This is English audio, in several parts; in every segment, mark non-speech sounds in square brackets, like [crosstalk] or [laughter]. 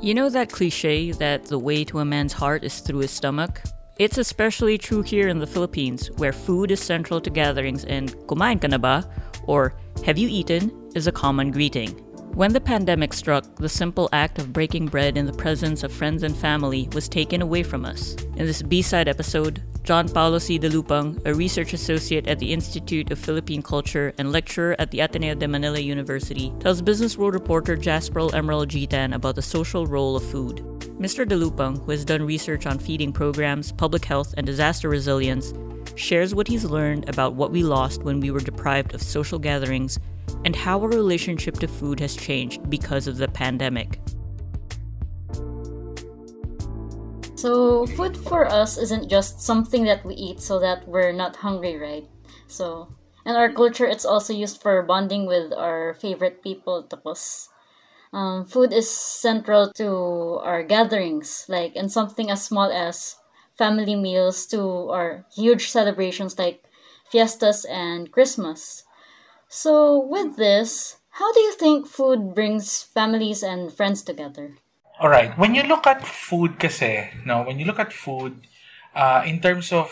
You know that cliche that the way to a man's heart is through his stomach? It's especially true here in the Philippines, where food is central to gatherings and kumain ka na ba? or have you eaten is a common greeting. When the pandemic struck, the simple act of breaking bread in the presence of friends and family was taken away from us. In this B-side episode, John Paulo C. Delupang, a research associate at the Institute of Philippine Culture and lecturer at the Ateneo de Manila University, tells Business World reporter Jasperl Emerald Gitan about the social role of food. Mr. Delupang, who has done research on feeding programs, public health, and disaster resilience, shares what he's learned about what we lost when we were deprived of social gatherings and how our relationship to food has changed because of the pandemic. So, food for us isn't just something that we eat so that we're not hungry, right? So, in our culture, it's also used for bonding with our favorite people. Tapos, um, food is central to our gatherings, like in something as small as family meals to our huge celebrations like fiestas and Christmas. So, with this, how do you think food brings families and friends together? All right. When you look at food kasi, no, when you look at food uh, in terms of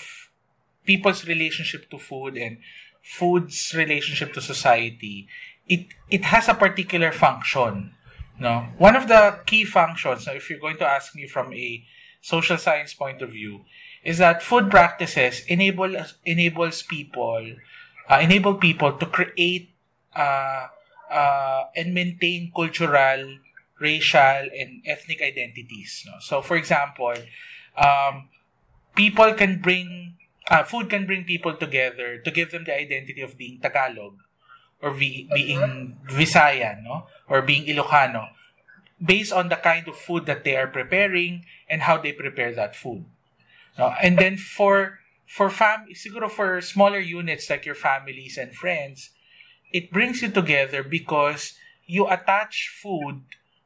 people's relationship to food and food's relationship to society, it it has a particular function. No, one of the key functions. Now, if you're going to ask me from a social science point of view, is that food practices enable enables people uh, enable people to create uh, uh, and maintain cultural, racial, and ethnic identities. No? So, for example, um, people can bring uh, food can bring people together to give them the identity of being Tagalog or be, being Visayan, no, or being Ilocano, based on the kind of food that they are preparing and how they prepare that food. No? And then for for fam siguro for smaller units like your families and friends, it brings you together because you attach food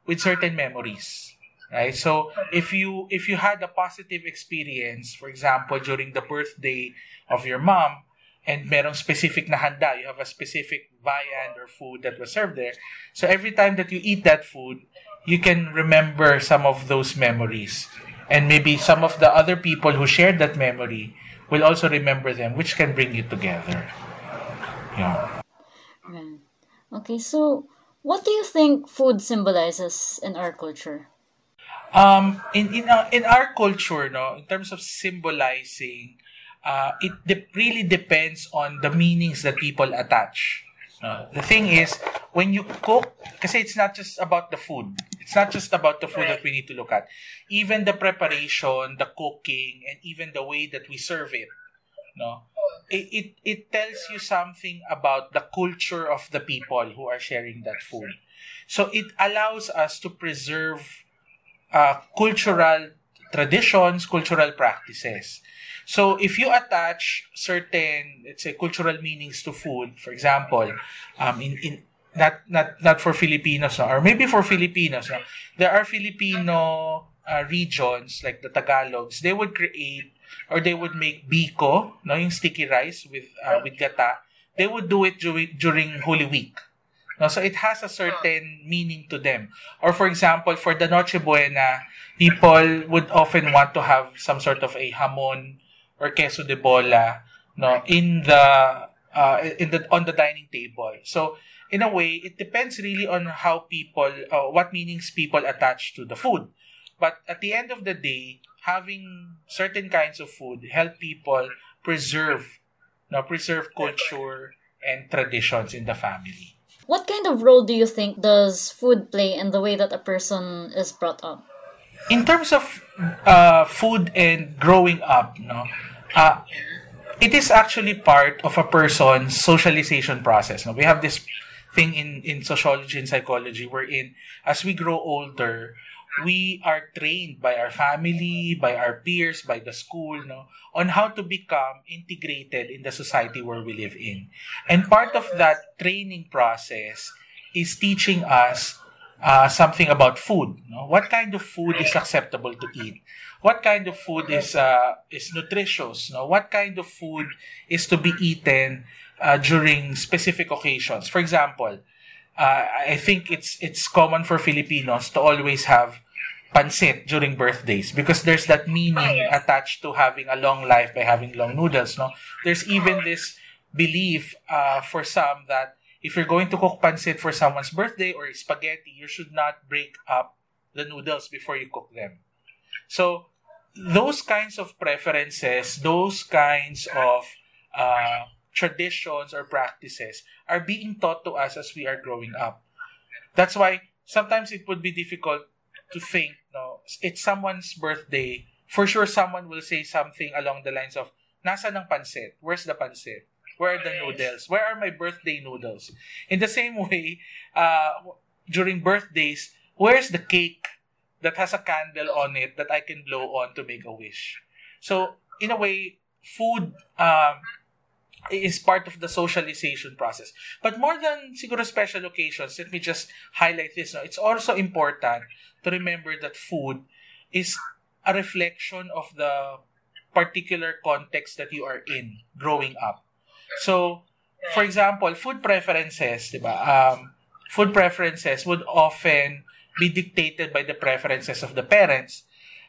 with certain memories. Right? So if you if you had a positive experience, for example, during the birthday of your mom, and merong specific na handa, you have a specific viand or food that was served there. So every time that you eat that food, you can remember some of those memories. And maybe some of the other people who shared that memory will also remember them, which can bring you together. Yeah. Okay, so what do you think food symbolizes in our culture? Um, in in uh, in our culture, no, in terms of symbolizing, uh, it de- really depends on the meanings that people attach. Uh, the thing is, when you cook, because it's not just about the food. It's not just about the food that we need to look at. Even the preparation, the cooking, and even the way that we serve it. No, it, it, it tells you something about the culture of the people who are sharing that food. So it allows us to preserve uh, cultural traditions, cultural practices. So if you attach certain, let's say, cultural meanings to food, for example, um, in, in not not not for Filipinos no? or maybe for Filipinos no? there are Filipino uh, regions like the Tagalogs they would create or they would make biko no yung sticky rice with uh, with gata they would do it during during Holy Week. No so it has a certain meaning to them. Or for example for the Noche Buena people would often want to have some sort of a hamon or queso de bola no in the uh, in the on the dining table. So in a way, it depends really on how people, uh, what meanings people attach to the food. But at the end of the day, having certain kinds of food help people preserve, no, preserve culture and traditions in the family. What kind of role do you think does food play in the way that a person is brought up? In terms of uh, food and growing up, no, uh, it is actually part of a person's socialization process. No? We have this thing in, in sociology and psychology wherein as we grow older, we are trained by our family, by our peers, by the school, no, on how to become integrated in the society where we live in. And part of that training process is teaching us uh, something about food. No? What kind of food is acceptable to eat? What kind of food is uh, is nutritious? No? What kind of food is to be eaten uh, during specific occasions. For example, uh, I think it's it's common for Filipinos to always have pansit during birthdays because there's that meaning attached to having a long life by having long noodles. No, there's even this belief uh, for some that if you're going to cook pansit for someone's birthday or spaghetti, you should not break up the noodles before you cook them. So those kinds of preferences, those kinds of uh, traditions or practices are being taught to us as we are growing up. That's why sometimes it would be difficult to think, no, it's someone's birthday. For sure, someone will say something along the lines of, Nasa ng pansit? Where's the pansit? Where are the noodles? Where are my birthday noodles? In the same way, uh, during birthdays, where's the cake that has a candle on it that I can blow on to make a wish? So, in a way, food um, is part of the socialization process. But more than siguro special occasions, let me just highlight this. No? It's also important to remember that food is a reflection of the particular context that you are in growing up. So, for example, food preferences, diba? Um, food preferences would often be dictated by the preferences of the parents.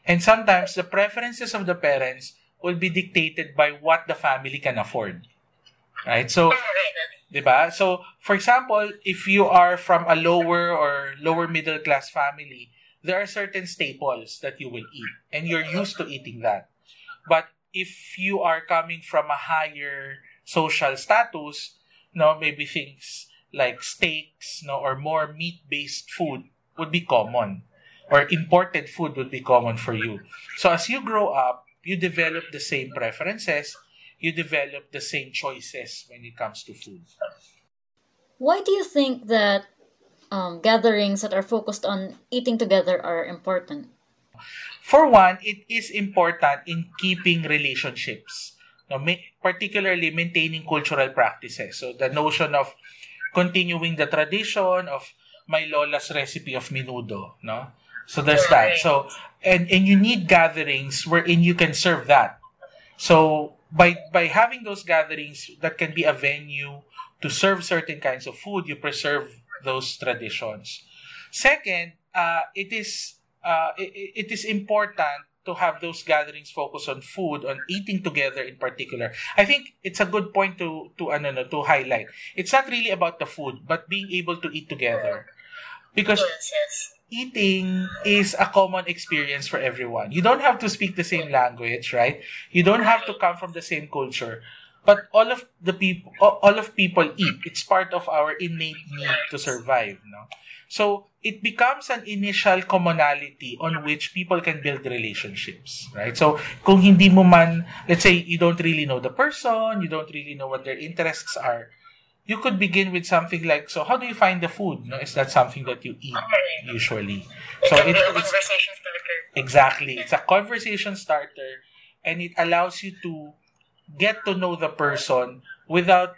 And sometimes the preferences of the parents will be dictated by what the family can afford. Right? So, diba? So, for example, if you are from a lower or lower middle class family, there are certain staples that you will eat and you're used to eating that. But if you are coming from a higher social status, no, maybe things like steaks, no, or more meat-based food would be common, or imported food would be common for you. So as you grow up, you develop the same preferences, you develop the same choices when it comes to food. Why do you think that um, gatherings that are focused on eating together are important? For one, it is important in keeping relationships, no, particularly maintaining cultural practices. So the notion of continuing the tradition of my lola's recipe of menudo, no? So there's that. So and and you need gatherings wherein you can serve that. So by by having those gatherings that can be a venue to serve certain kinds of food, you preserve those traditions. Second, uh, it is uh, it, it is important to have those gatherings focus on food, on eating together in particular. I think it's a good point to to no, to highlight. It's not really about the food, but being able to eat together. Because eating is a common experience for everyone. You don't have to speak the same language, right? You don't have to come from the same culture but all of the people all of people eat it's part of our innate need to survive no so it becomes an initial commonality on which people can build relationships right so kung hindi mo man let's say you don't really know the person you don't really know what their interests are you could begin with something like so how do you find the food no is that something that you eat usually so it, it's exactly it's a conversation starter and it allows you to get to know the person without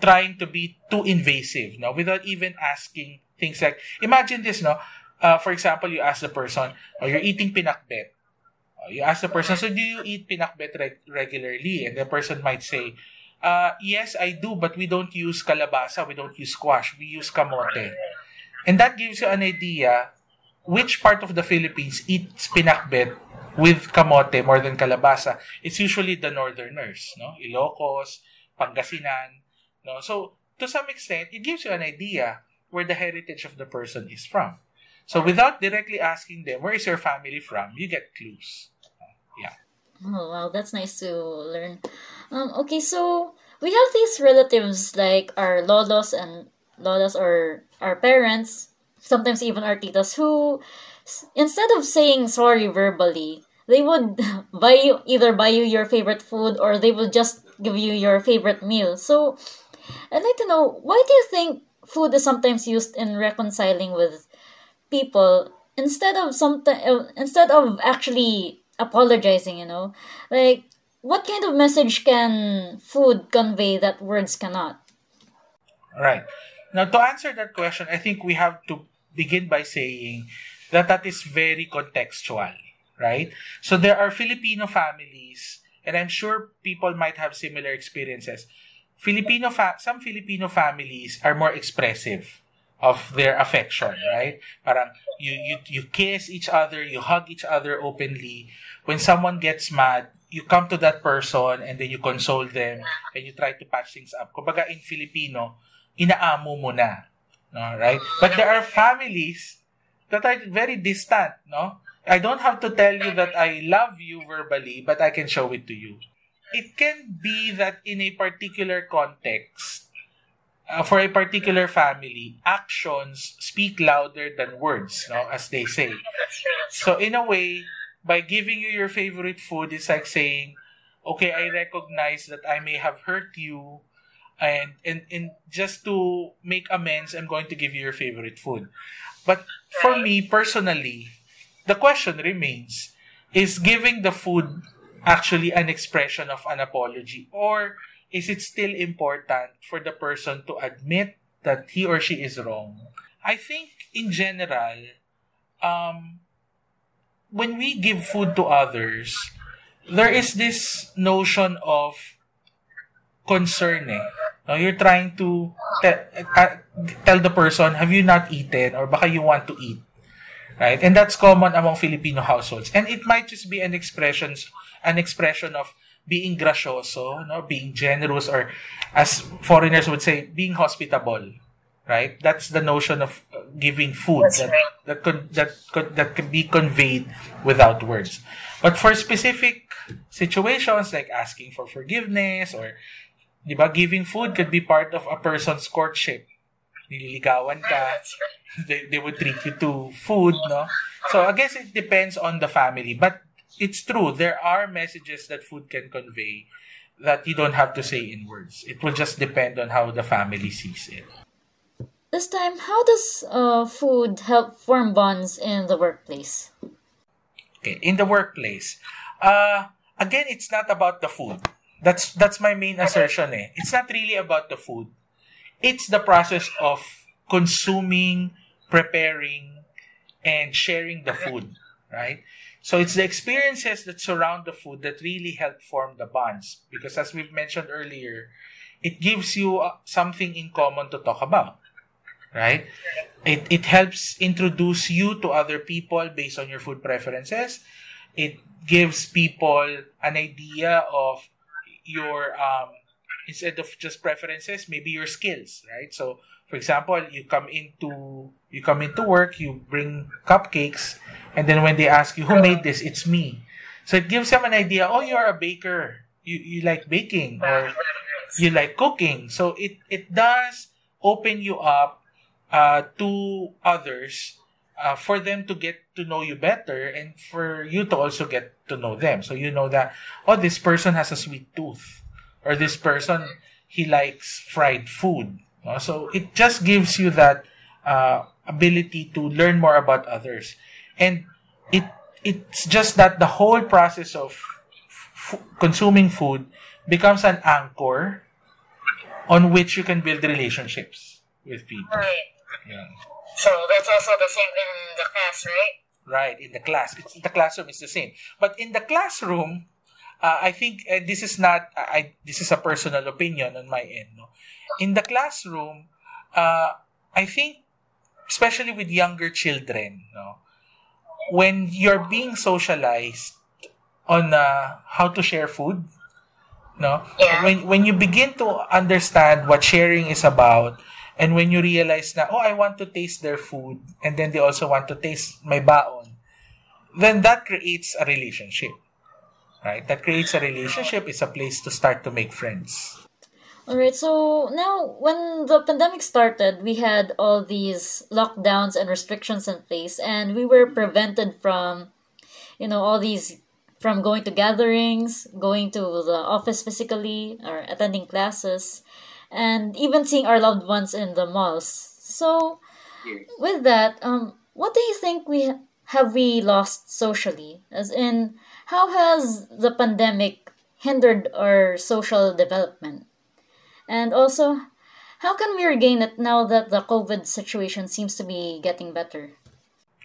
trying to be too invasive, no? Without even asking things like, imagine this, no? Uh, for example, you ask the person, oh, you're eating pinakbet. Oh, you ask the person, so do you eat pinakbet reg- regularly? And the person might say, uh, yes, I do, but we don't use kalabasa, we don't use squash, we use kamote. And that gives you an idea which part of the Philippines eats pinakbet with kamote more than kalabasa, it's usually the northerners, no? Ilocos, Pangasinan, no? So, to some extent, it gives you an idea where the heritage of the person is from. So, without directly asking them, where is your family from, you get clues. Yeah. Oh, wow, that's nice to learn. Um, okay, so we have these relatives like our lolos and lolas or our parents, sometimes even our titas, who instead of saying sorry verbally, they would [laughs] buy you either buy you your favorite food or they will just give you your favorite meal. So I'd like to know why do you think food is sometimes used in reconciling with people instead of uh, instead of actually apologizing, you know? Like what kind of message can food convey that words cannot? Right. Now to answer that question, I think we have to begin by saying that that is very contextual, right? So there are Filipino families, and I'm sure people might have similar experiences. Filipino fa- some Filipino families are more expressive of their affection, right? Parang you, you, you kiss each other, you hug each other openly. When someone gets mad, you come to that person and then you console them and you try to patch things up. Kumbaga in Filipino, inaamo mo na. No, right? But there are families that are very distant, no? I don't have to tell you that I love you verbally, but I can show it to you. It can be that in a particular context, uh, for a particular family, actions speak louder than words, no, as they say. So in a way, by giving you your favorite food, it's like saying, okay, I recognize that I may have hurt you, and and, and just to make amends, I'm going to give you your favorite food. But for me personally, the question remains: Is giving the food actually an expression of an apology, or is it still important for the person to admit that he or she is wrong? I think in general, um, when we give food to others, there is this notion of concern. Eh. No, you're trying to te- uh, tell the person, have you not eaten? Or baka you want to eat. Right? And that's common among Filipino households. And it might just be an expression, an expression of being gracioso, no, being generous, or as foreigners would say, being hospitable, right? That's the notion of uh, giving food That's that right. that could that could that can be conveyed without words. But for specific situations like asking for forgiveness or di ba, giving food could be part of a person's courtship. Nililigawan ka, [laughs] they, they would treat you to food, no? So I guess it depends on the family. But it's true, there are messages that food can convey that you don't have to say in words. It will just depend on how the family sees it. This time, how does uh, food help form bonds in the workplace? Okay, in the workplace. Uh again, it's not about the food. That's that's my main assertion eh. It's not really about the food. It's the process of consuming, preparing, and sharing the food, right? So it's the experiences that surround the food that really help form the bonds. Because as we've mentioned earlier, it gives you uh, something in common to talk about, right? It, it helps introduce you to other people based on your food preferences. It gives people an idea of your, um, instead of just preferences, maybe your skills, right? So, for example, you come into you come into work, you bring cupcakes, and then when they ask you who made this, it's me. So it gives them an idea. Oh, you're a baker. You you like baking or you like cooking. So it it does open you up uh, to others uh, for them to get to know you better and for you to also get to know them. So you know that oh, this person has a sweet tooth, or this person he likes fried food. No? So it just gives you that uh, ability to learn more about others, and it it's just that the whole process of f- consuming food becomes an anchor on which you can build relationships with people. Right. Yeah. So that's also the same in the class, right? Right, in the class. It's, the classroom is the same. But in the classroom, uh, I think uh, this is not, I, this is a personal opinion on my end. No? In the classroom, uh, I think, especially with younger children, no, when you're being socialized on uh, how to share food, no, Yeah. when when you begin to understand what sharing is about, and when you realize na, oh, I want to taste their food, and then they also want to taste my baon, then that creates a relationship. Right? That creates a relationship. It's a place to start to make friends. Alright, so now when the pandemic started, we had all these lockdowns and restrictions in place, and we were prevented from, you know, all these from going to gatherings, going to the office physically, or attending classes, and even seeing our loved ones in the malls. So, with that, um, what do you think we have we lost socially? As in, how has the pandemic hindered our social development? And also, how can we regain it now that the COVID situation seems to be getting better?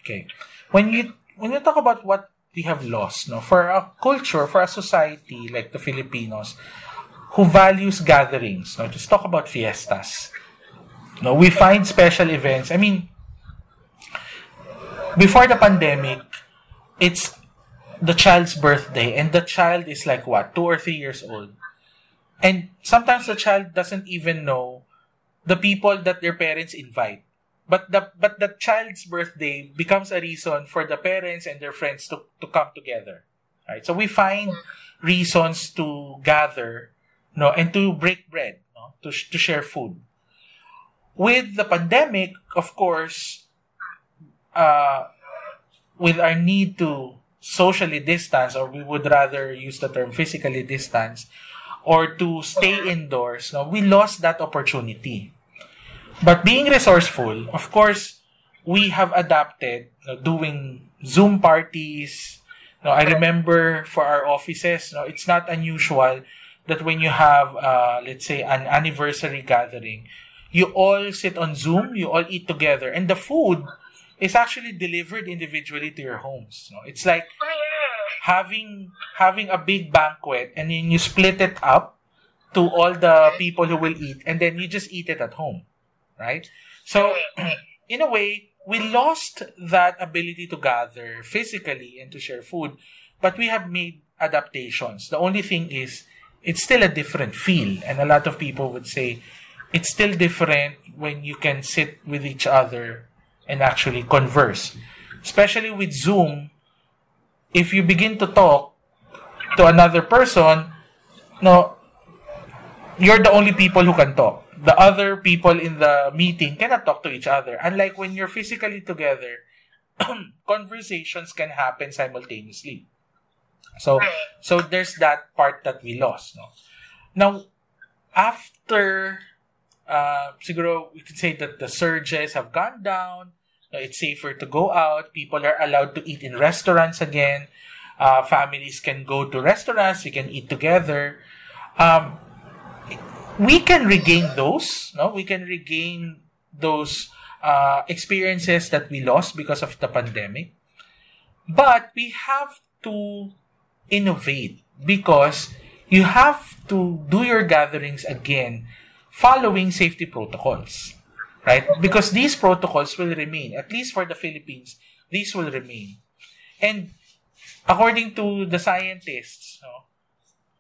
Okay. When you when you talk about what we have lost, no, for a culture, for a society like the Filipinos, who values gatherings, no, just talk about fiestas. No, we find special events. I mean, before the pandemic, it's the child's birthday, and the child is like what, two or three years old. And sometimes the child doesn't even know the people that their parents invite. But the but the child's birthday becomes a reason for the parents and their friends to, to come together. Right? So we find reasons to gather no and to break bread, no, to, to share food. With the pandemic, of course, uh, with our need to socially distance, or we would rather use the term physically distance, or to stay indoors, no, we lost that opportunity. But being resourceful, of course, we have adapted doing Zoom parties. No, I remember for our offices, no, it's not unusual that when you have, uh, let's say, an anniversary gathering, you all sit on Zoom, you all eat together, and the food is actually delivered individually to your homes. It's like having having a big banquet and then you split it up to all the people who will eat and then you just eat it at home right so [clears throat] in a way we lost that ability to gather physically and to share food but we have made adaptations the only thing is it's still a different feel and a lot of people would say it's still different when you can sit with each other and actually converse especially with zoom if you begin to talk to another person, no, you're the only people who can talk. The other people in the meeting cannot talk to each other. Unlike when you're physically together, [clears throat] conversations can happen simultaneously. So, so there's that part that we lost. No? Now, after, uh, siguro we can say that the surges have gone down. It's safer to go out. People are allowed to eat in restaurants again. Uh, families can go to restaurants. We can eat together. Um, we can regain those. No, we can regain those uh, experiences that we lost because of the pandemic. But we have to innovate because you have to do your gatherings again following safety protocols right? Because these protocols will remain, at least for the Philippines, these will remain. And according to the scientists, no,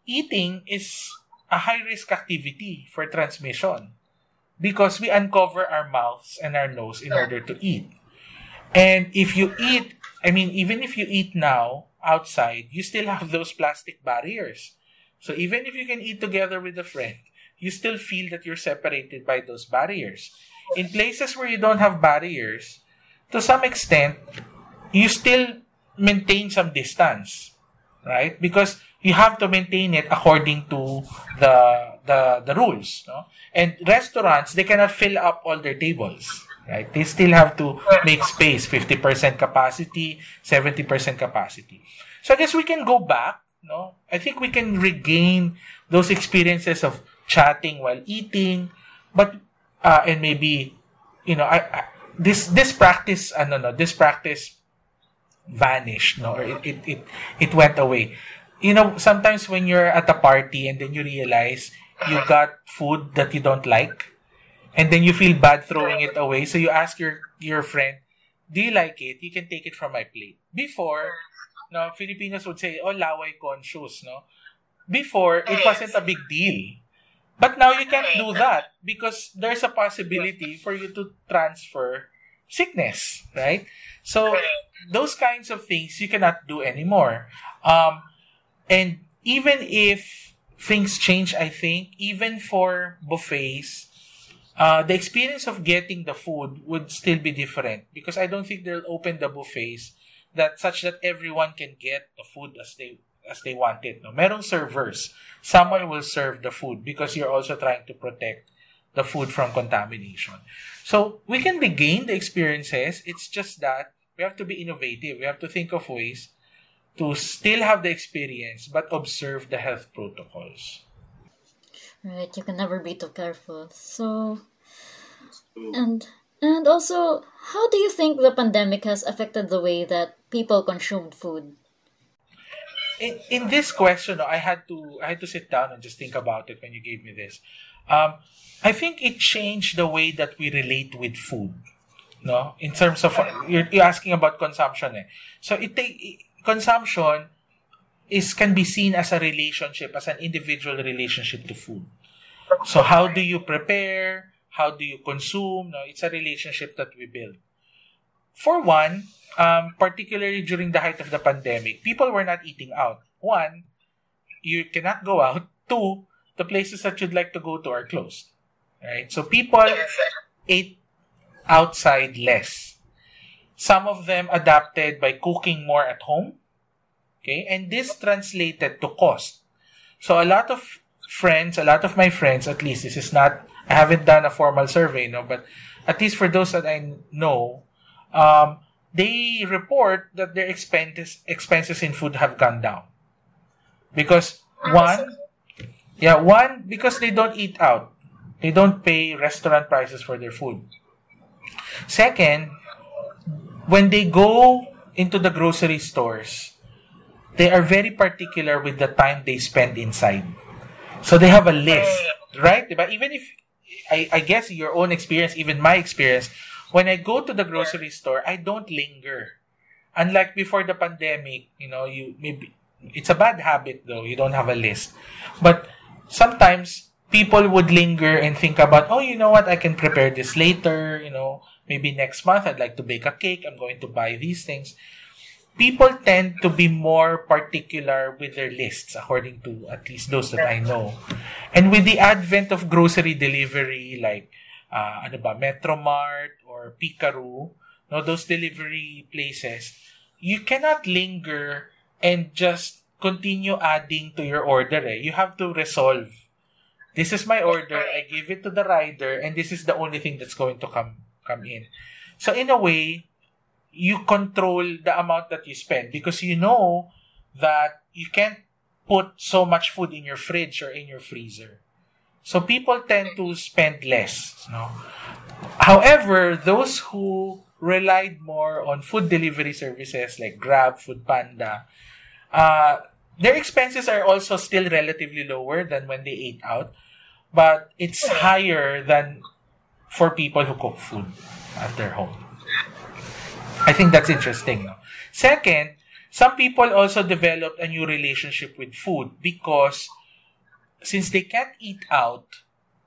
eating is a high risk activity for transmission because we uncover our mouths and our nose in order to eat. And if you eat, I mean, even if you eat now outside, you still have those plastic barriers. So even if you can eat together with a friend, you still feel that you're separated by those barriers. In places where you don't have barriers, to some extent, you still maintain some distance, right? Because you have to maintain it according to the the, the rules, no? And restaurants, they cannot fill up all their tables, right? They still have to make space, 50% capacity, 70% capacity. So I guess we can go back, no? I think we can regain those experiences of chatting while eating, but uh, and maybe you know, I, I this this practice, ano no, this practice vanished, no, or it, it it it went away. You know, sometimes when you're at a party and then you realize you got food that you don't like, and then you feel bad throwing it away, so you ask your your friend, "Do you like it? You can take it from my plate." Before, no, Filipinos would say, "Oh, laway conscious," no. Before, it wasn't a big deal. But now you can't do that because there's a possibility for you to transfer sickness, right? So those kinds of things you cannot do anymore. Um, and even if things change, I think even for buffets, uh, the experience of getting the food would still be different because I don't think they'll open the buffets that such that everyone can get the food as they as they want it. No? Merong servers. Someone will serve the food because you're also trying to protect the food from contamination. So we can regain the experiences. It's just that we have to be innovative. We have to think of ways to still have the experience but observe the health protocols. Right, you can never be too careful. So, and and also, how do you think the pandemic has affected the way that people consumed food? in, in this question, I had to I had to sit down and just think about it when you gave me this. um, I think it changed the way that we relate with food. No, in terms of you're, you're asking about consumption. Eh. So it take consumption is can be seen as a relationship, as an individual relationship to food. So how do you prepare? How do you consume? No, it's a relationship that we build. For one, um, particularly during the height of the pandemic, people were not eating out. One, you cannot go out. [laughs] Two, the places that you'd like to go to are closed. Right? So people ate outside less. Some of them adapted by cooking more at home. Okay? And this translated to cost. So a lot of friends, a lot of my friends, at least this is not, I haven't done a formal survey, no, but at least for those that I know, um, they report that their expenses expenses in food have gone down because one, yeah, one because they don't eat out, they don't pay restaurant prices for their food. Second, when they go into the grocery stores, they are very particular with the time they spend inside. So they have a list, right? But even if I, I guess your own experience, even my experience, when I go to the grocery store, I don't linger. Unlike before the pandemic, you know, you maybe it's a bad habit though. You don't have a list. But sometimes people would linger and think about, oh, you know what, I can prepare this later, you know, maybe next month I'd like to bake a cake, I'm going to buy these things. People tend to be more particular with their lists, according to at least those that I know. And with the advent of grocery delivery, like uh, ano ba, Metromart or Pickaroo, no, those delivery places, you cannot linger and just continue adding to your order. Eh. You have to resolve. This is my order. I give it to the rider, and this is the only thing that's going to come come in. So in a way, you control the amount that you spend because you know that you can't put so much food in your fridge or in your freezer. So people tend to spend less. No? However, those who relied more on food delivery services like Grab, Food Panda, uh, their expenses are also still relatively lower than when they ate out, but it's higher than for people who cook food at their home. I think that's interesting. No? Second, some people also developed a new relationship with food because since they can't eat out,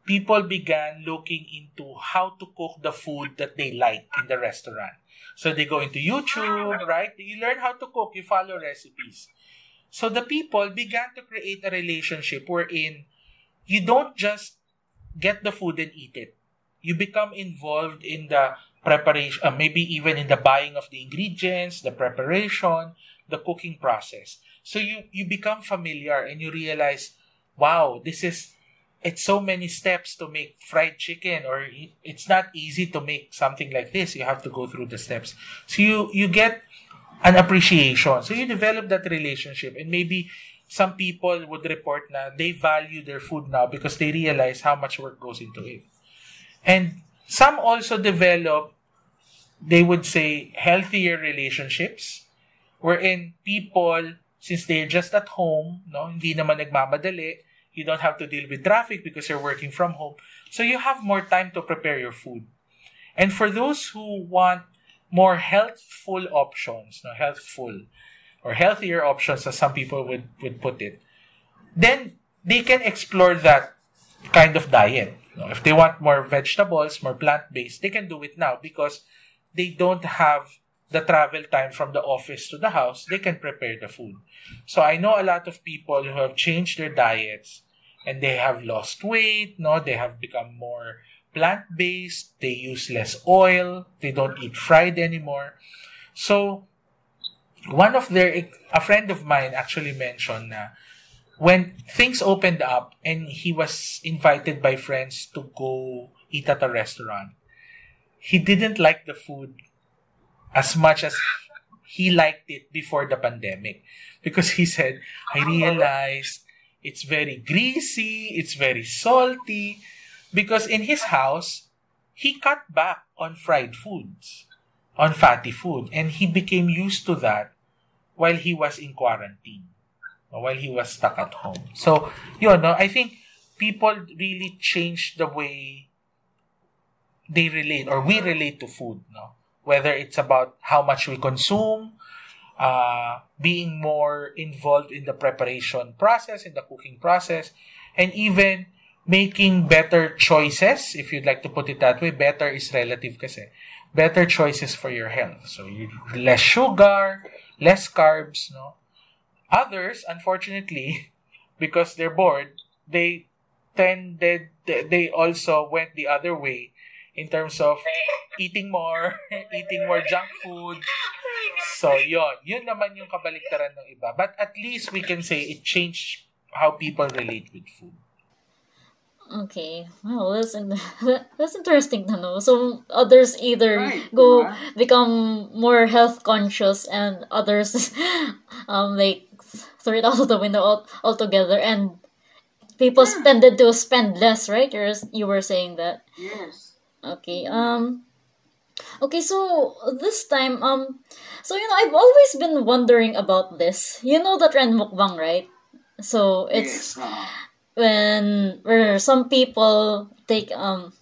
people began looking into how to cook the food that they like in the restaurant. So they go into YouTube, right? You learn how to cook, you follow recipes. So the people began to create a relationship wherein you don't just get the food and eat it you become involved in the preparation, uh, maybe even in the buying of the ingredients, the preparation, the cooking process. So you you become familiar and you realize, wow, this is it's so many steps to make fried chicken or it's not easy to make something like this. You have to go through the steps. So you you get an appreciation. So you develop that relationship and maybe some people would report na they value their food now because they realize how much work goes into it. And some also develop, they would say, healthier relationships, wherein people, since they're just at home, no, hindi naman nagmamadali, you don't have to deal with traffic because you're working from home. So you have more time to prepare your food. And for those who want more healthful options, no, healthful or healthier options, as some people would, would put it, then they can explore that kind of diet. If they want more vegetables, more plant-based, they can do it now because they don't have the travel time from the office to the house. They can prepare the food. So I know a lot of people who have changed their diets and they have lost weight, no, they have become more plant-based, they use less oil, they don't eat fried anymore. So one of their a friend of mine actually mentioned when things opened up and he was invited by friends to go eat at a restaurant, he didn't like the food as much as he liked it before the pandemic. Because he said, I oh. realized it's very greasy, it's very salty. Because in his house, he cut back on fried foods, on fatty food, and he became used to that while he was in quarantine while he was stuck at home. So, yun, no, I think people really change the way they relate or we relate to food. No, whether it's about how much we consume, uh, being more involved in the preparation process, in the cooking process, and even making better choices, if you'd like to put it that way. Better is relative kasi. Better choices for your health. So, you, less sugar, less carbs, no? Others, unfortunately, [laughs] because they're bored, they tended, they also went the other way in terms of eating more, [laughs] eating more junk food. So, yon Yun naman yung kabaliktaran ng iba. But at least we can say it changed how people relate with food. Okay, well, that's in- [laughs] that's interesting to know. So others either Right, go diba? become more health conscious, and others, um, like throw it [laughs] out of the window all, altogether, and people tended to spend less, right? You're, you were saying that. Yes. Okay. Um. Okay, so this time, um, so you know, I've always been wondering about this. You know the trend mukbang, right? So it's yes. uh, when where some people take um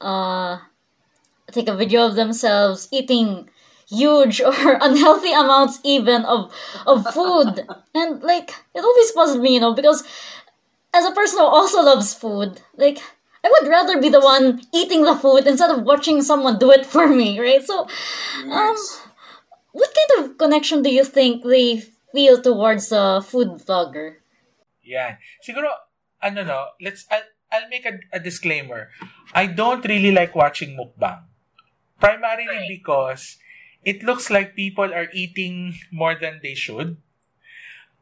uh take a video of themselves eating huge [laughs] or unhealthy amounts even of of food [laughs] and like it always puzzled me you know because as a person who also loves food like i would rather be the one eating the food instead of watching someone do it for me right so um what kind of connection do you think they feel towards a food vlogger Yan. Siguro, ano no, let's, I'll, I'll make a, a disclaimer. I don't really like watching mukbang. Primarily because it looks like people are eating more than they should.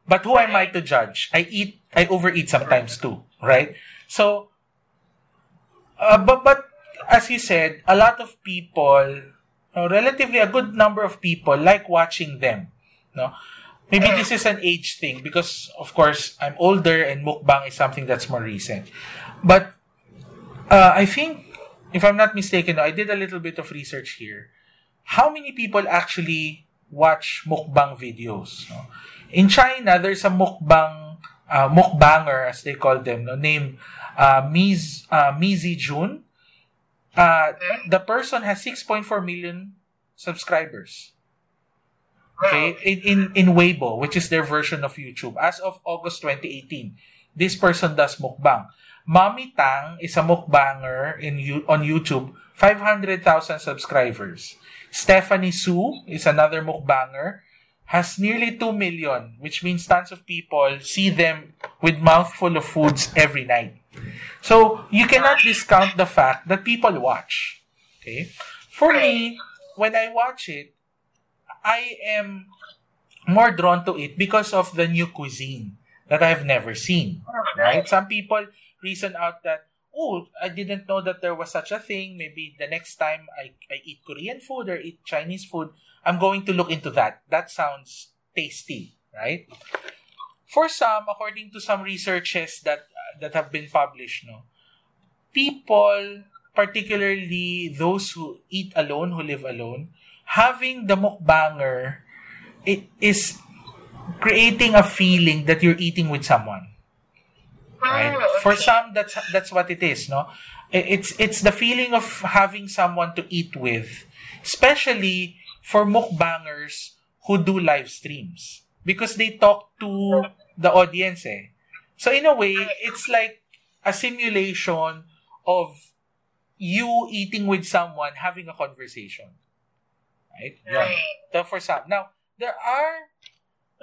But who am I to judge? I eat, I overeat sometimes too, right? So, uh, but, but as you said, a lot of people, uh, relatively a good number of people like watching them. No? Maybe this is an age thing because, of course, I'm older and mukbang is something that's more recent. But uh, I think, if I'm not mistaken, I did a little bit of research here. How many people actually watch mukbang videos? No? In China, there's a mukbang, uh, mukbanger, as they call them, no? named uh, Miz, uh, Mizi Jun. Uh, the person has 6.4 million subscribers. Okay, in, in in Weibo, which is their version of YouTube, as of August 2018, this person does mukbang. Mommy Tang is a mukbanger in on YouTube, 500,000 subscribers. Stephanie Soo is another mukbanger, has nearly 2 million, which means tons of people see them with mouthful of foods every night. So, you cannot discount the fact that people watch. Okay? For me, when I watch it, I am more drawn to it because of the new cuisine that I've never seen. Oh, right? Some people reason out that, oh, I didn't know that there was such a thing. Maybe the next time I, I eat Korean food or eat Chinese food, I'm going to look into that. That sounds tasty, right? For some, according to some researches that that have been published, no, people, particularly those who eat alone, who live alone, having the mukbanger, it is creating a feeling that you're eating with someone. Right? Oh, For some, that's that's what it is, no? It's it's the feeling of having someone to eat with, especially for mukbangers who do live streams because they talk to the audience. Eh. So in a way, it's like a simulation of you eating with someone, having a conversation. Right? Right. So for some. Now, there are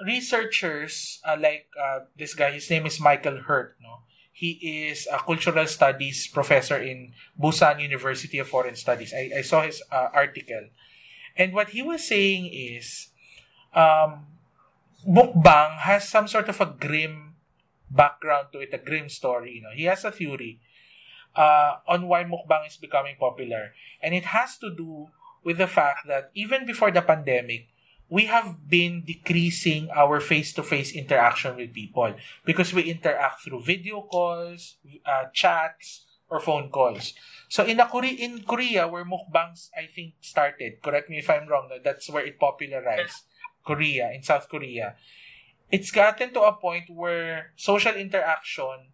researchers uh, like uh, this guy, his name is Michael Hurt. No? He is a cultural studies professor in Busan University of Foreign Studies. I, I saw his uh, article. And what he was saying is, um, mukbang has some sort of a grim background to it, a grim story. You know, he has a theory uh, on why mukbang is becoming popular, and it has to do with the fact that even before the pandemic, we have been decreasing our face-to-face interaction with people because we interact through video calls, uh, chats, or phone calls. So in a Kore- in Korea, where mukbangs I think started, correct me if I'm wrong, that's where it popularized. Korea, in South Korea, it's gotten to a point where social interaction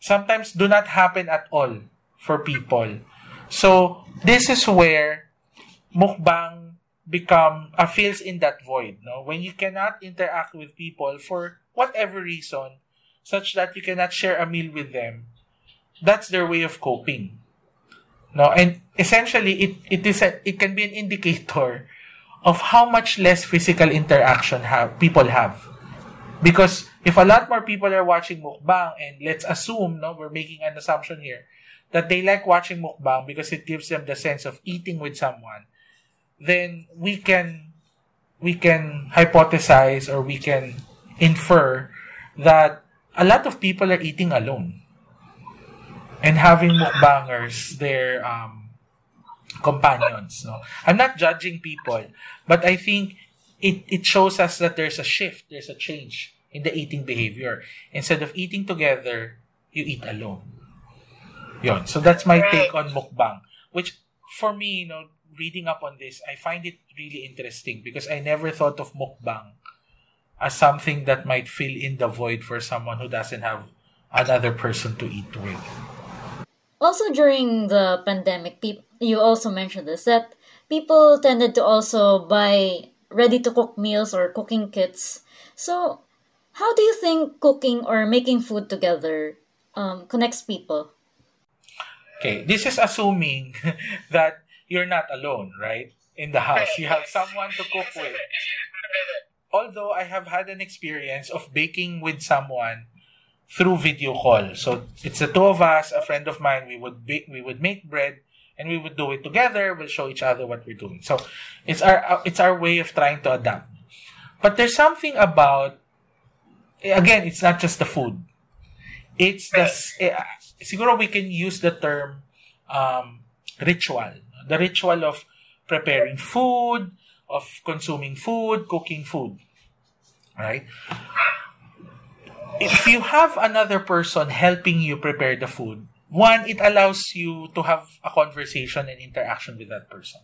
sometimes do not happen at all for people. So this is where mukbang become uh, fills in that void. No, when you cannot interact with people for whatever reason, such that you cannot share a meal with them, that's their way of coping. No, and essentially it it is a, it can be an indicator of how much less physical interaction have people have. Because if a lot more people are watching mukbang and let's assume, no, we're making an assumption here that they like watching mukbang because it gives them the sense of eating with someone, then we can we can hypothesize or we can infer that a lot of people are eating alone and having mukbangers their um, companions. No, I'm not judging people, but I think it it shows us that there's a shift, there's a change in the eating behavior. Instead of eating together, you eat alone. Yon. So that's my take on mukbang, which for me, you know, reading up on this, I find it really interesting because I never thought of mukbang as something that might fill in the void for someone who doesn't have another person to eat with. Also, during the pandemic, you also mentioned this that people tended to also buy ready to cook meals or cooking kits. So, how do you think cooking or making food together um, connects people? Okay, this is assuming [laughs] that you're not alone, right? In the house, you have someone to cook with. Although I have had an experience of baking with someone through video call. So it's the two of us, a friend of mine. We would bake, we would make bread, and we would do it together. We'll show each other what we're doing. So it's our it's our way of trying to adapt. But there's something about again, it's not just the food. It's the eh, siguro we can use the term um, ritual. The ritual of preparing food, of consuming food, cooking food. Right? if you have another person helping you prepare the food, one, it allows you to have a conversation and interaction with that person.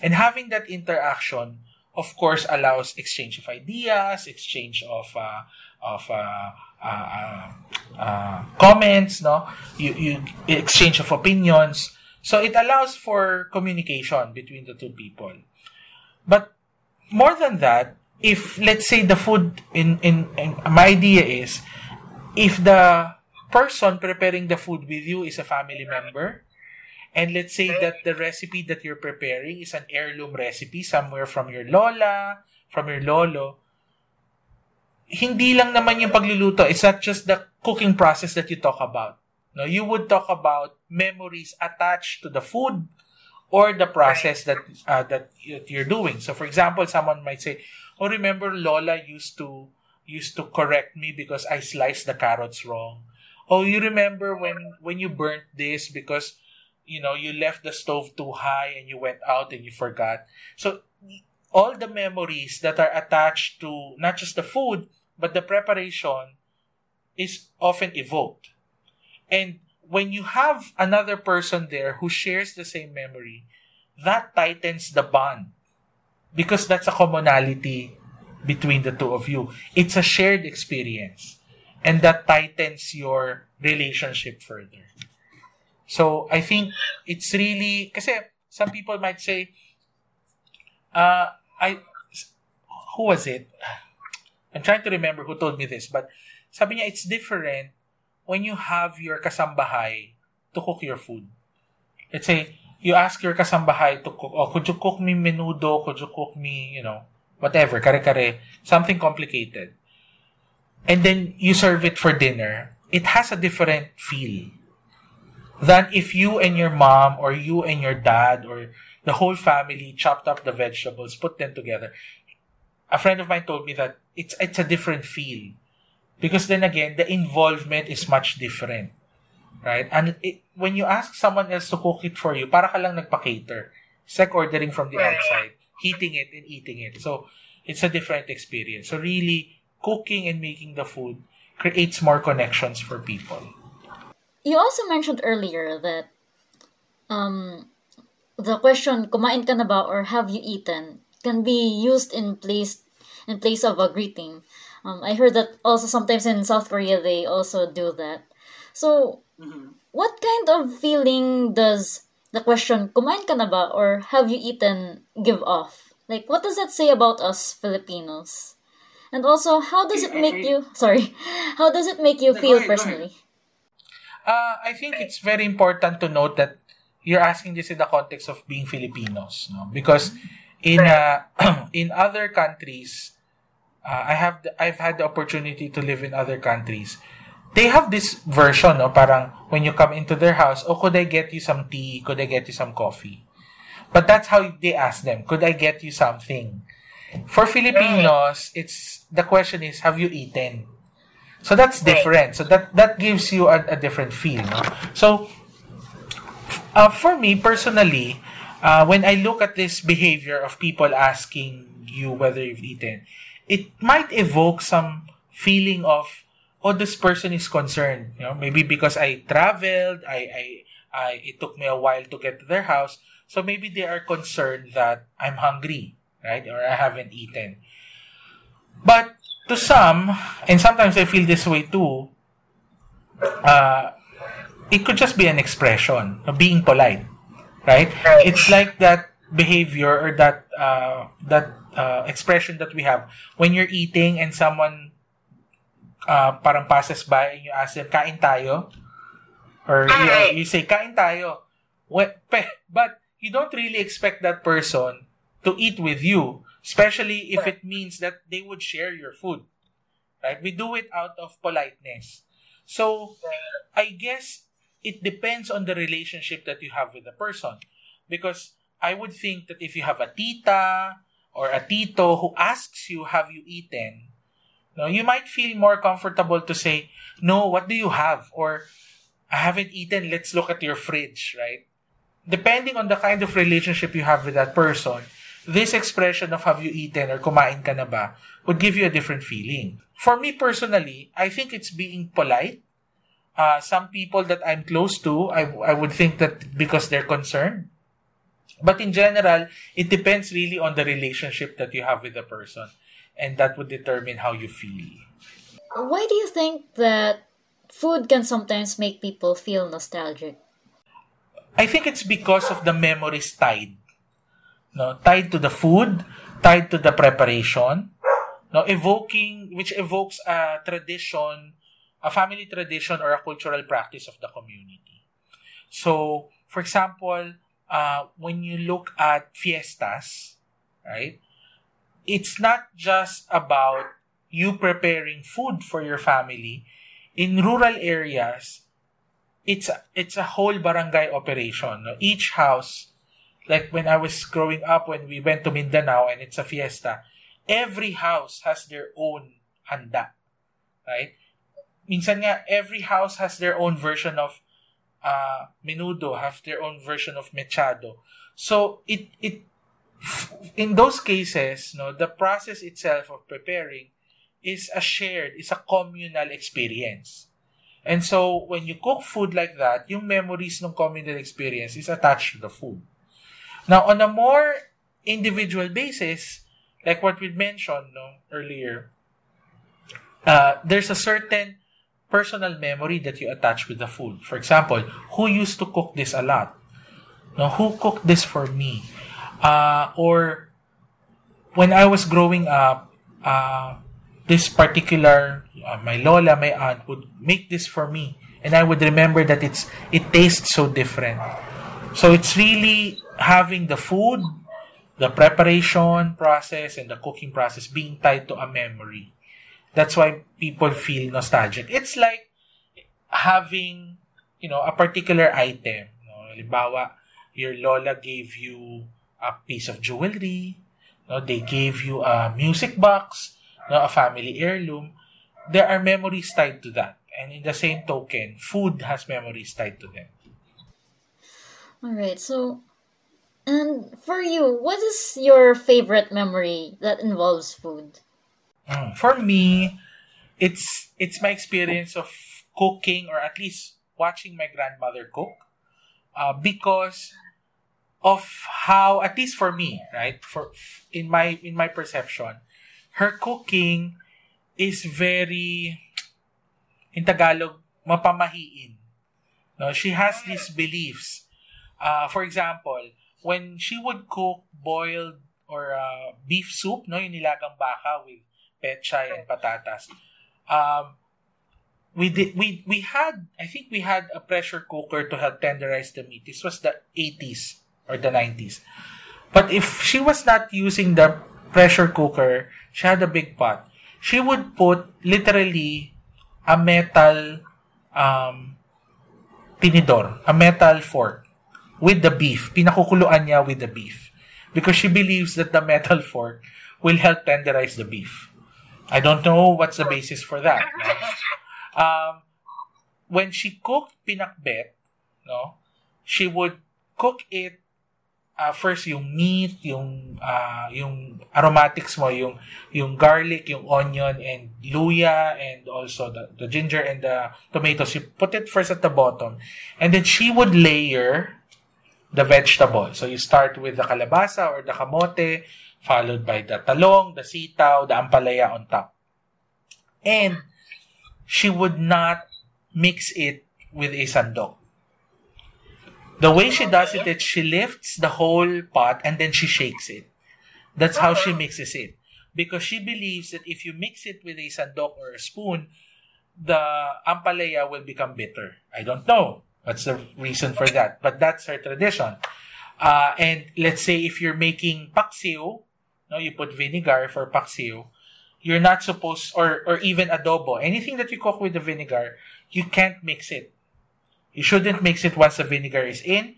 And having that interaction, of course, allows exchange of ideas, exchange of uh, of uh, uh, uh, comments, no, you you exchange of opinions. So it allows for communication between the two people. But more than that, if let's say the food in, in, in my idea is if the person preparing the food with you is a family member and let's say that the recipe that you're preparing is an heirloom recipe somewhere from your lola from your lolo hindi lang naman yung pagluluto it's not just the cooking process that you talk about no you would talk about memories attached to the food or the process that uh, that you're doing so for example someone might say Oh, remember Lola used to used to correct me because I sliced the carrots wrong. Oh, you remember when when you burnt this because you know you left the stove too high and you went out and you forgot. So all the memories that are attached to not just the food but the preparation is often evoked. And when you have another person there who shares the same memory, that tightens the bond because that's a commonality between the two of you. It's a shared experience. And that tightens your relationship further. So I think it's really because some people might say uh I who was it? I'm trying to remember who told me this, but sabi niya it's different when you have your kasambahay to cook your food. Let's say you ask your kasambahay to cook, oh, could you cook me menudo? Could you cook me, you know, whatever, kare-kare, something complicated. And then you serve it for dinner. It has a different feel than if you and your mom or you and your dad or the whole family chopped up the vegetables, put them together. A friend of mine told me that it's it's a different feel because then again the involvement is much different. Right? And it, when you ask someone else to cook it for you, para ka lang nagpa-cater. It's like ordering from the outside, heating it and eating it. So, it's a different experience. So, really, cooking and making the food creates more connections for people. You also mentioned earlier that um, the question, kumain ka na ba or have you eaten, can be used in place in place of a greeting. Um, I heard that also sometimes in South Korea they also do that. So, what kind of feeling does the question, kumain ka na ba or have you eaten, give off? Like, what does that say about us Filipinos? And also, how does it make you, [laughs] sorry, how does it make you No, go feel ahead, go ahead. personally? Uh, I think it's very important to note that you're asking this in the context of being Filipinos, no? Because in uh, [clears throat] in other countries, uh, I have the, I've had the opportunity to live in other countries. They have this version, no? Parang when you come into their house, oh, could I get you some tea? Could I get you some coffee? But that's how they ask them. Could I get you something? For Filipinos, it's the question is, have you eaten? So that's different. So that that gives you a, a different feel. No? So uh, for me personally, uh, when I look at this behavior of people asking you whether you've eaten, it might evoke some feeling of, oh, this person is concerned. You know, maybe because I traveled, I, I, I, it took me a while to get to their house, so maybe they are concerned that I'm hungry, right, or I haven't eaten. But to some, and sometimes I feel this way too, uh, it could just be an expression of being polite, right? Right. It's like that behavior or that uh, that uh, expression that we have when you're eating and someone uh, parang passes by and you ask them, kain tayo? Or you, you say, kain tayo. What, but you don't really expect that person to eat with you, especially if it means that they would share your food. Right? We do it out of politeness. So, I guess it depends on the relationship that you have with the person. Because I would think that if you have a tita or a tito who asks you, have you eaten? No, you might feel more comfortable to say, no, what do you have? Or, I haven't eaten, let's look at your fridge, right? Depending on the kind of relationship you have with that person, this expression of have you eaten or kumain ka na ba would give you a different feeling. For me personally, I think it's being polite. Uh, some people that I'm close to, I, I would think that because they're concerned. But in general, it depends really on the relationship that you have with the person. And that would determine how you feel. Why do you think that food can sometimes make people feel nostalgic? I think it's because of the memories tied. No, tied to the food, tied to the preparation, no, evoking which evokes a tradition, a family tradition or a cultural practice of the community. So, for example, uh, when you look at fiestas, right? It's not just about you preparing food for your family. In rural areas, it's a, it's a whole barangay operation. Each house, like when I was growing up, when we went to Mindanao and it's a fiesta, every house has their own handa, right? Minsan nga, every house has their own version of uh, menudo, have their own version of mechado. So it it in those cases, no, the process itself of preparing is a shared, is a communal experience. And so, when you cook food like that, yung memories ng communal experience is attached to the food. Now, on a more individual basis, like what we mentioned no, earlier, uh, there's a certain personal memory that you attach with the food. For example, who used to cook this a lot? No, who cooked this for me? Uh, or when I was growing up, uh, this particular uh, my lola, my aunt would make this for me, and I would remember that it's it tastes so different. So it's really having the food, the preparation process, and the cooking process being tied to a memory. That's why people feel nostalgic. It's like having, you know, a particular item. No? Halimbawa, your lola gave you a piece of jewelry. No? They gave you a music box, no? a family heirloom. There are memories tied to that. And in the same token, food has memories tied to them. Alright, so, and for you, what is your favorite memory that involves food? Mm. For me, it's it's my experience of cooking or at least watching my grandmother cook uh, because of how at least for me right for in my in my perception her cooking is very in tagalog mapamahiin. No, she has these beliefs. Uh, for example, when she would cook boiled or uh, beef soup, no, yung nilagang baka with pechay and patatas. Um, we did we we had I think we had a pressure cooker to help tenderize the meat. This was the 80s or the 90s. But if she was not using the pressure cooker, she had a big pot. She would put literally a metal um, tinidor, a metal fork with the beef. Pinakukuluan niya with the beef. Because she believes that the metal fork will help tenderize the beef. I don't know what's the basis for that. No? Um, when she cooked pinakbet, no, she would cook it uh, first yung meat, yung uh, yung aromatics mo, yung yung garlic, yung onion and luya and also the, the ginger and the tomatoes. You put it first at the bottom and then she would layer the vegetable. So you start with the kalabasa or the kamote, followed by the talong, the sitaw, the ampalaya on top. And she would not mix it with a sandok. The way she does it is she lifts the whole pot and then she shakes it. That's how she mixes it. Because she believes that if you mix it with a sandok or a spoon, the ampalaya will become bitter. I don't know what's the reason for that, but that's her tradition. Uh, and let's say if you're making paksiw, no, you put vinegar for paksiw, you're not supposed, or, or even adobo, anything that you cook with the vinegar, you can't mix it. You shouldn't mix it once the vinegar is in.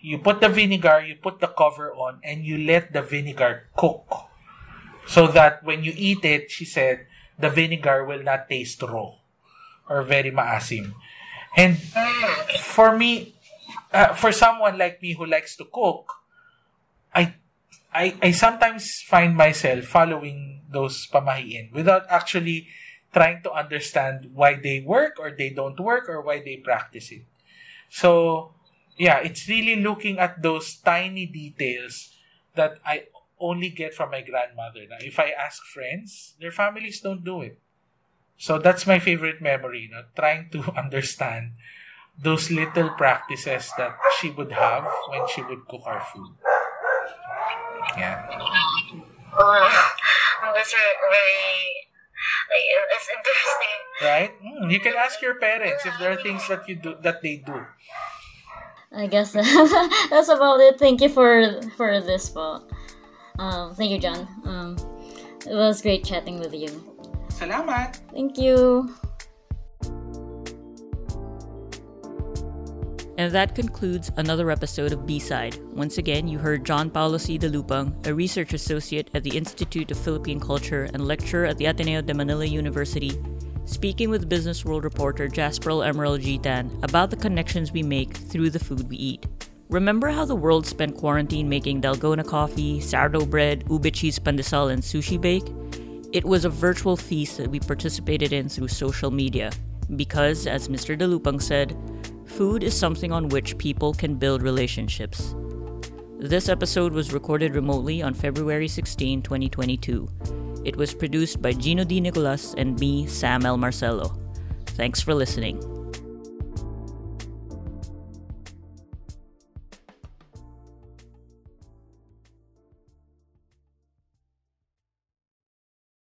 You put the vinegar, you put the cover on, and you let the vinegar cook. So that when you eat it, she said, the vinegar will not taste raw or very maasim. And for me, uh, for someone like me who likes to cook, I, I, I sometimes find myself following those pamahiin without actually trying to understand why they work or they don't work or why they practice it. So, yeah, it's really looking at those tiny details that I only get from my grandmother. Now, if I ask friends, their families don't do it. So that's my favorite memory, you know, trying to [laughs] understand those little practices that she would have when she would cook our food. Yeah. Oh, that's very like it's interesting. Right? Mm, you can ask your parents if there are things that you do that they do. I guess [laughs] that's about it. Thank you for for this, Paul. Um, thank you, John. Um, it was great chatting with you. Salamat. Thank you. And that concludes another episode of B-Side. Once again, you heard John Paulo C. De Lupang, a research associate at the Institute of Philippine Culture and lecturer at the Ateneo de Manila University, speaking with Business World reporter Jasperl Emerald Gitan about the connections we make through the food we eat. Remember how the world spent quarantine making dalgona coffee, sourdough bread, ube cheese pandesal, and sushi bake? It was a virtual feast that we participated in through social media. Because, as Mr. De Lupang said, food is something on which people can build relationships. This episode was recorded remotely on February 16, 2022. It was produced by Gino D. Nicolas and me, Sam L. Marcelo. Thanks for listening.